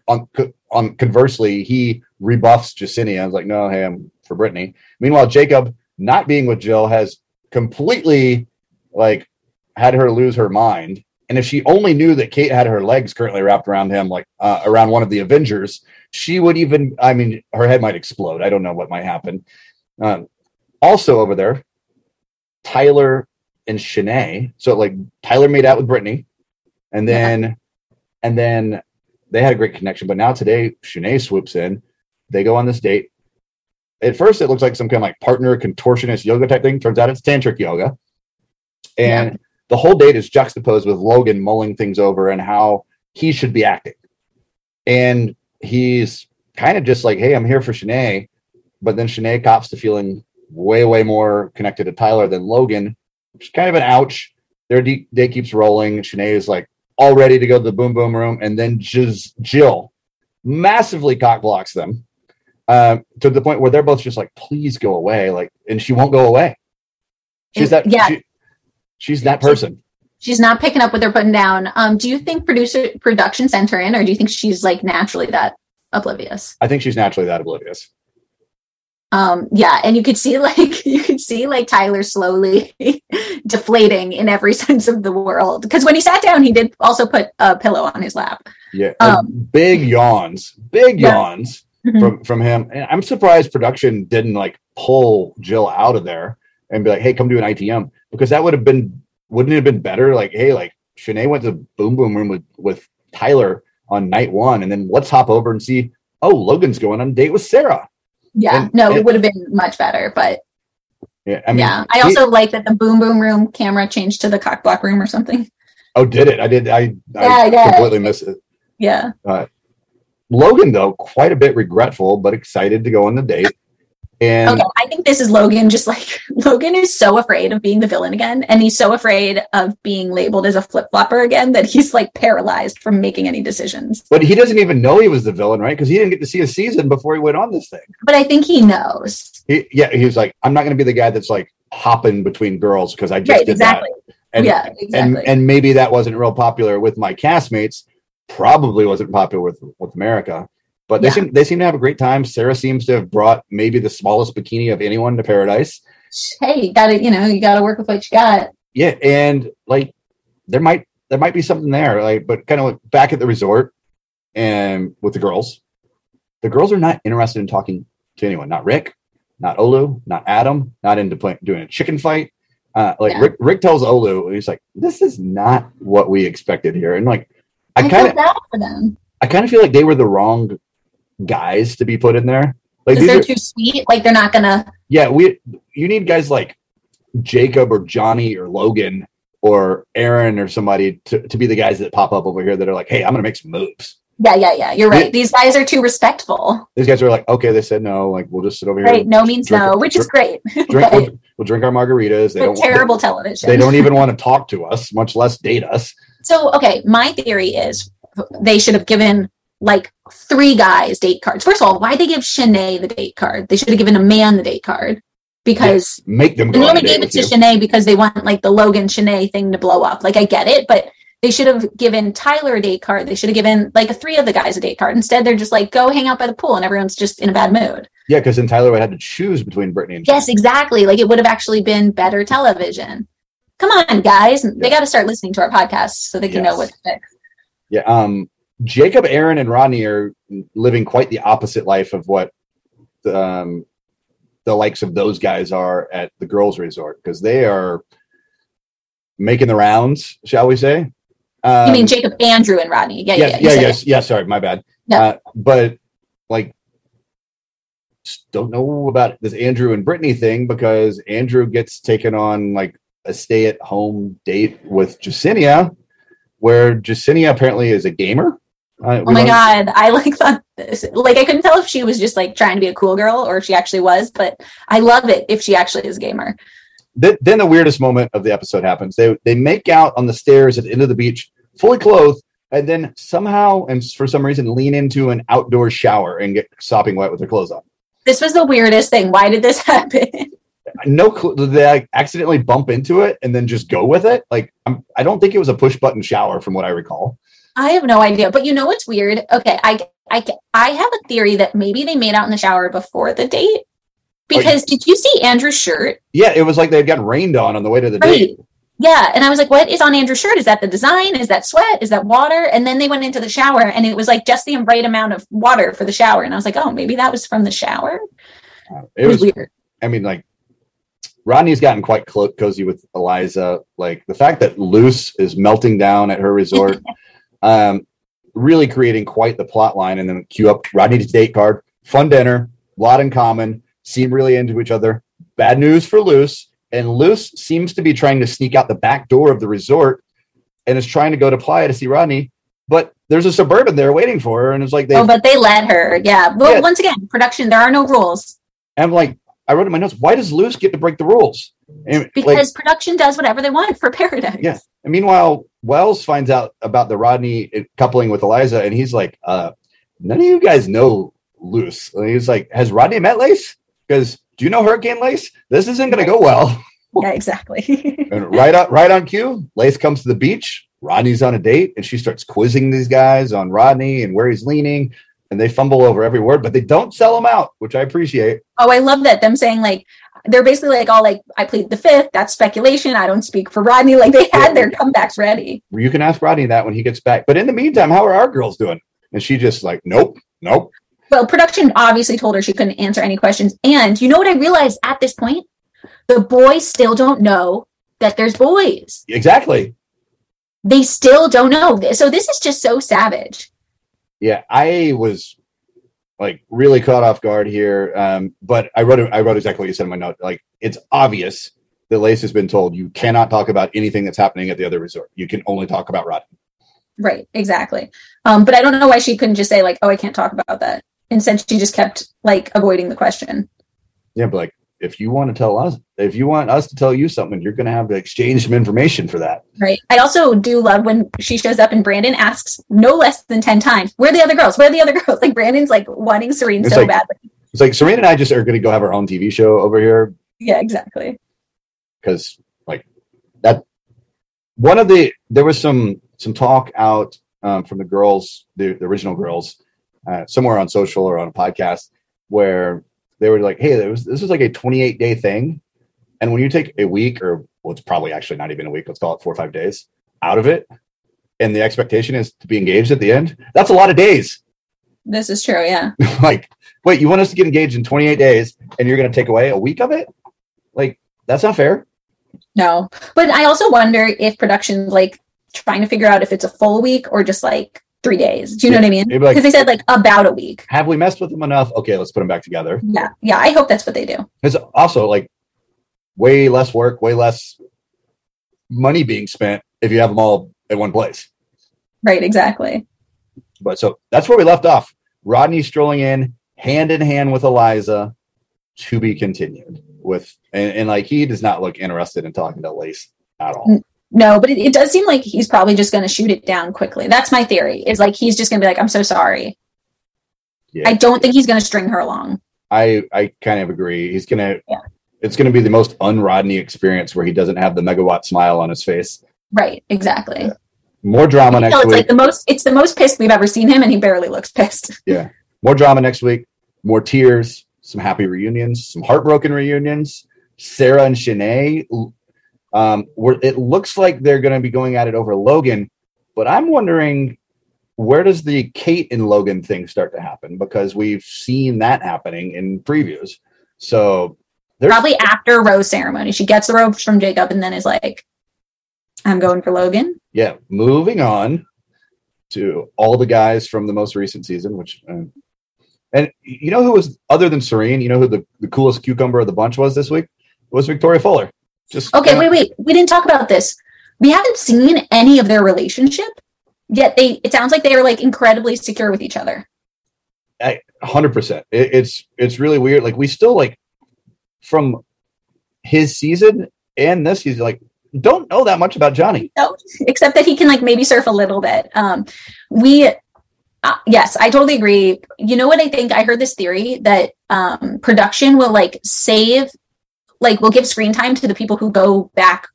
on on conversely, he rebuffs Jessenia. I was like, no, hey, I'm for Brittany. Meanwhile, Jacob not being with Jill has completely like had her lose her mind. And if she only knew that Kate had her legs currently wrapped around him, like uh, around one of the Avengers, she would even, I mean, her head might explode. I don't know what might happen. Um, also over there, Tyler and Shanae. So like Tyler made out with Brittany, and then and then they had a great connection. But now today, Shanae swoops in. They go on this date. at first it looks like some kind of like partner contortionist yoga type thing. Turns out it's tantric yoga. And the whole date is juxtaposed with Logan mulling things over and how he should be acting. And he's kind of just like, hey, I'm here for Shanae. But then Shanae cops to feeling way, way more connected to Tyler than Logan, which is kind of an ouch. Their de- day keeps rolling. Shanae is like all ready to go to the boom boom room. And then just Jill massively cock blocks them uh, to the point where they're both just like, please go away. Like, and she won't go away. She's that, yeah. she- she's that person. She's not picking up what they're putting down. Um, do you think producer production sent her in, or do you think she's like naturally that oblivious? I think she's naturally that oblivious. Um, yeah, and you could see *laughs* like you could see like Tyler slowly *laughs* deflating in every *laughs* sense of the world. Because when he sat down, he did also put a pillow on his lap. Yeah. Um, big yawns, big Yeah. yawns Mhm. from, from him. And I'm surprised production didn't like pull Jill out of there and be like, hey, come do an ITM because that would have been, wouldn't it have been better? Like, hey, like Shanae went to Boom Boom Room with, with Tyler on night one. And then let's hop over and see, oh, Logan's going on a date with Sarah. Yeah, And- no, and- it would have been much better. But Yeah. I mean, yeah, I also like that the boom boom room camera changed to the cock block room or something. oh, did it? I did. I, Yeah, I yeah. completely missed it. Yeah, uh, Logan, though, quite a bit regretful, but excited to go on the date. And okay. I think this is Logan. Just like *laughs* Logan is so afraid of being the villain again, and he's so afraid of being labeled as a flip flopper again that he's like paralyzed from making any decisions. But he doesn't even know he was the villain, right? Because he didn't get to see a season before he went on this thing. But I think he knows. He, yeah, he was like, I'm not going to be the guy that's like hopping between girls because I just Right, did exactly. that. And, yeah, and exactly. and maybe that wasn't real popular with my castmates. Probably wasn't popular with with America. But they Yeah. seem they seem to have a great time. Sarah seems to have brought maybe the smallest bikini of anyone to paradise. hey, you gotta, you know, you gotta work with what you got. Yeah, and like there might there might be something there. Like, but kind of back at the resort and with the girls, the girls are not interested in talking to anyone. Not Rick, not Olu, not Adam, not into play, doing a chicken fight. Uh, like Yeah. Rick, Rick tells Olu, he's like, "This is not what we expected here." And like, I I, kind of, I kind of feel like they were the wrong guys to be put in there. Like, these they're are, too sweet. Like they're not gonna. yeah, we you need guys like Jacob or Johnny or Logan or Aaron or somebody to, to be the guys that pop up over here that are like, hey, I'm gonna make some moves. Yeah, yeah, yeah. You're right. Yeah. These guys are too respectful. These guys are like, okay, they said no, like we'll just sit over here. Right? No means drink- no, which is great. *laughs* drink. We'll, we'll drink our margaritas. They don't. terrible television. they don't even *laughs* want to talk to us, much less date us. So, okay, my theory is they should have given like three guys date cards. First of all, why they give Shanae the date card? They should have given a man the date card because Make them they only gave it to you. Shanae because they want like the Logan Shanae thing to blow up. Like I get it, but they should have given Tyler a date card. They should have given like three of the guys a date card. Instead, they're just like go hang out by the pool and everyone's just in a bad mood. Yeah, because then Tyler would have to choose between Brittany and Yes, exactly. Like it would have actually been better television. Come on, guys. They got to start listening to our podcast so they can know what to fix. Yeah. Um, Jacob, Aaron, and Rodney are living quite the opposite life of what um, the likes of those guys are at the girls' resort because they are making the rounds, shall we say? Um, you mean Jacob, Andrew, and Rodney? Yeah, yeah, yeah. yeah, yes, yes. Sorry, my bad. Yeah. Uh, but like, don't know about this Andrew and Brittany thing because Andrew gets taken on like a stay-at-home date with Jessenia, where Jessenia apparently is a gamer. Uh, Oh my god, I like thought this. Like I couldn't tell if she was just like trying to be a cool girl or if she actually was, but I love it if she actually is a gamer. Th- then the weirdest moment of the episode happens. They they make out on the stairs at the end of the beach, fully clothed, and then somehow and for some reason lean into an outdoor shower and get sopping wet with their clothes on. This was the weirdest thing. Why did this *laughs* happen? no clue did they like, accidentally bump into it and then just go with it like I'm, i don't think it was a push button shower from what i recall I have no idea. But you know what's weird? Okay, I I I have a theory that maybe they made out in the shower before the date. Because did you see Andrew's shirt? yeah it was like they had gotten rained on on the way to the date Yeah, and I was like, "What is on Andrew's shirt? Is that the design? Is that sweat? Is that water?" And then they went into the shower, and it was like just the right amount of water for the shower. And I was like, "Oh, maybe that was from the shower." Uh, It, it was, was weird. i mean like rodney's gotten quite clo- cozy with eliza like the fact that lace is melting down at her resort *laughs* um really creating quite the plot line and then cue up rodney's date card fun dinner lot in common seem really into each other. Bad news for Lace. And Lace seems to be trying to sneak out the back door of the resort and is trying to go to Playa to see Rodney. But there's a suburban there waiting for her. And it's like, they, oh, but they let her. Yeah. Well, Yeah. once again, production, there are no rules I'm like, I wrote in my notes, why does Lace get to break the rules? And like, because production does whatever they want for Paradise. Yeah. And meanwhile, Wells finds out about the Rodney coupling with Eliza, and he's like, uh, none of you guys know Lace. And he's like, has Rodney met Lace? Because do you know Hurricane Lace? This isn't going to go well. *laughs* Yeah, exactly. *laughs* And right on, right on cue, Lace comes to the beach. Rodney's on a date, and she starts quizzing these guys on Rodney and where he's leaning. And they fumble over every word, but they don't sell them out, which I appreciate. oh, I love that. Them saying like they're basically like all like I plead the fifth. That's speculation. I don't speak for Rodney. Like they had their comebacks ready. You can ask Rodney that when he gets back. But in the meantime, how are our girls doing? And she just like, nope, nope. Well, production obviously told her she couldn't answer any questions. And you know what I realized at this point? The boys still don't know that there's boys. Exactly. They still don't know. So this is just so savage. Yeah i was like really caught off guard here um but i wrote i wrote exactly what you said in my note like it's obvious that lace has been told you cannot talk about anything that's happening at the other resort you can only talk about rodney Right, exactly. Um, but I don't know why she couldn't just say like, "Oh, I can't talk about that." Instead, she just kept like avoiding the question. yeah but like if you want to tell us if you want us to tell you something you're going to have to exchange some information for that Right. I also do love when she shows up and Brandon asks no less than ten times, "Where are the other girls? Where are the other girls?" *laughs* Like Brandon's like wanting Serene It's so like- badly. it's like serena and i just are going to go have our own tv show over here Yeah, exactly. because like that one of the there was some some talk out um, from the girls the, the original girls uh, somewhere on social or on a podcast where they were like hey there was, this was like a 28 day thing and when you take a week or well it's probably actually not even a week let's call it four or five days out of it and the expectation is to be engaged at the end that's a lot of days This is true. Yeah. *laughs* like wait you want us to get engaged in 28 days and you're going to take away a week of it like that's not fair No, but I also wonder if production's like trying to figure out if it's a full week or just like three days. Do you know what I mean? It'd like- Because they said like about a week. have we messed with them enough? Okay, let's put them back together. Yeah, yeah. I hope that's what they do. It's also like way less work, way less money being spent if you have them all at one place. Right. Exactly. But so that's where we left off. Rodney strolling in hand in hand with Eliza to be continued with, and, and like he does not look interested in talking to Lace at all. Mm, No, but it, it does seem like he's probably just going to shoot it down quickly. That's my theory. Is like he's just going to be like, "I'm so sorry." Yeah. I don't think he's going to string her along. I I kind of agree. He's gonna. Yeah. It's gonna be the most un-Rodney experience where he doesn't have the megawatt smile on his face. Right. Exactly. Yeah. More drama You next know, it's week. like the most. It's the most pissed we've ever seen him, and he barely looks pissed. *laughs* Yeah. More drama next week, more tears, some happy reunions, some heartbroken reunions. Sarah and Shanae, um, where it looks like they're going to be going at it over Logan, but I'm wondering where does the Kate and Logan thing start to happen because we've seen that happening in previews. So there's Probably after rose ceremony, she gets the rose from Jacob, and then is like, "I'm going for Logan." yeah. Moving on to all the guys from the most recent season, which. Uh, and you know who was other than Serene? You know who the, the coolest cucumber of the bunch was this week? It was Victoria Fuller. Just Okay, wait, wait. We didn't talk about this. We haven't seen any of their relationship yet. They it sounds like they are like incredibly secure with each other. hundred percent. It, it's it's really weird. Like we still like from his season and this season, like don't know that much about Johnny. No, except that he can like maybe surf a little bit. Um, we, uh, yes, I totally agree. You know what I think? I heard this theory that um, production will like save, like, we'll give screen time to the people who go back.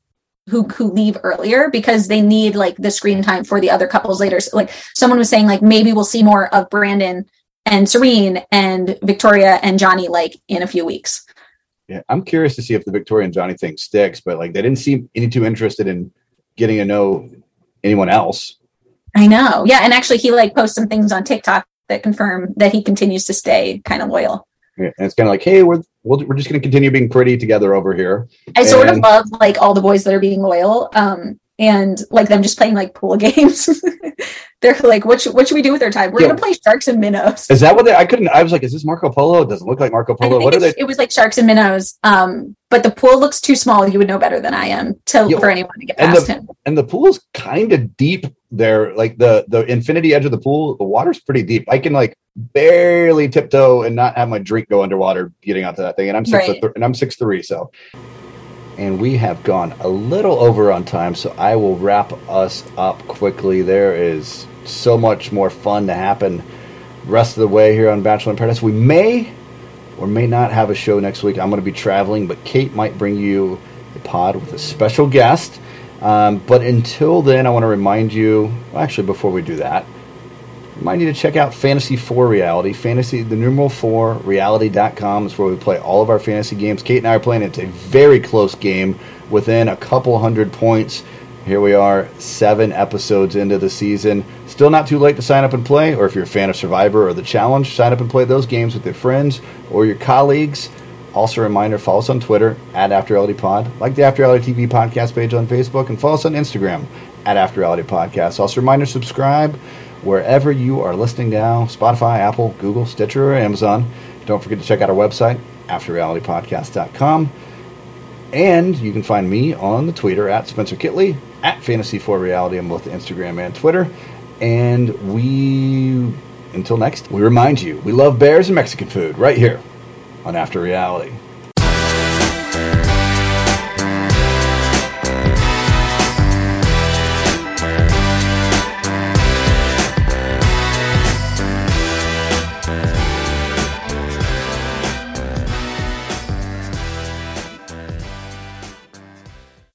Who, who leave earlier because they need like the screen time for the other couples later. So, like someone was saying, like maybe we'll see more of Brandon and Serene and Victoria and Johnny like in a few weeks. Yeah, I'm curious to see if the Victoria and Johnny thing sticks, but like they didn't seem any too interested in getting to know anyone else. I know. Yeah. And actually, he like posts some things on TikTok that confirm that he continues to stay kind of loyal. And it's kind of like, hey, we're we'll, we're just going to continue being pretty together over here. I sort of love like all the boys that are being loyal. Um, and like them just playing like pool *laughs* games. They're like, what should, what should we do with our time? We're Yo. gonna play sharks and minnows. Is that what they? I couldn't. I was like, is this Marco Polo? It doesn't look like Marco Polo. What are they? it was like sharks and minnows. Um, but the pool looks too small. You would know better than I am to Yo, for anyone to get and past the- him. And the pool's kind of deep there. Like the the infinity edge of the pool, the water's pretty deep. I can like barely tiptoe and not have my drink go underwater getting onto that thing. And I'm six Right. th- and I'm six three. So, and we have gone a little over on time. So I will wrap us up quickly. There is so much more fun to happen rest of the way here on Bachelor in Paradise. We may or may not have a show next week. I'm going to be traveling, but Kate might bring you a pod with a special guest. Um, but until then, I want to remind you. Actually, before we do that, remind need to check out Fantasy 4 Reality. Fantasy, the numeral 4 reality.com is where we play all of our fantasy games. Kate and I are playing. It's a very close game within a couple hundred points. Here we are, seven episodes into the season. Still not too late to sign up and play, or if you're a fan of Survivor or The Challenge, sign up and play those games with your friends or your colleagues. Also, a reminder follow us on Twitter at After Reality Pod, like the After Reality TV podcast page on Facebook, and follow us on Instagram at After Reality Podcast. Also, a reminder subscribe wherever you are listening now Spotify, Apple, Google, Stitcher, or Amazon. Don't forget to check out our website, AfterRealityPodcast.com. And you can find me on the Twitter at Spencer Kitley, at Fantasy for Reality on both Instagram and Twitter. And we, until next, we remind you, we love bears and Mexican food right here on After Reality.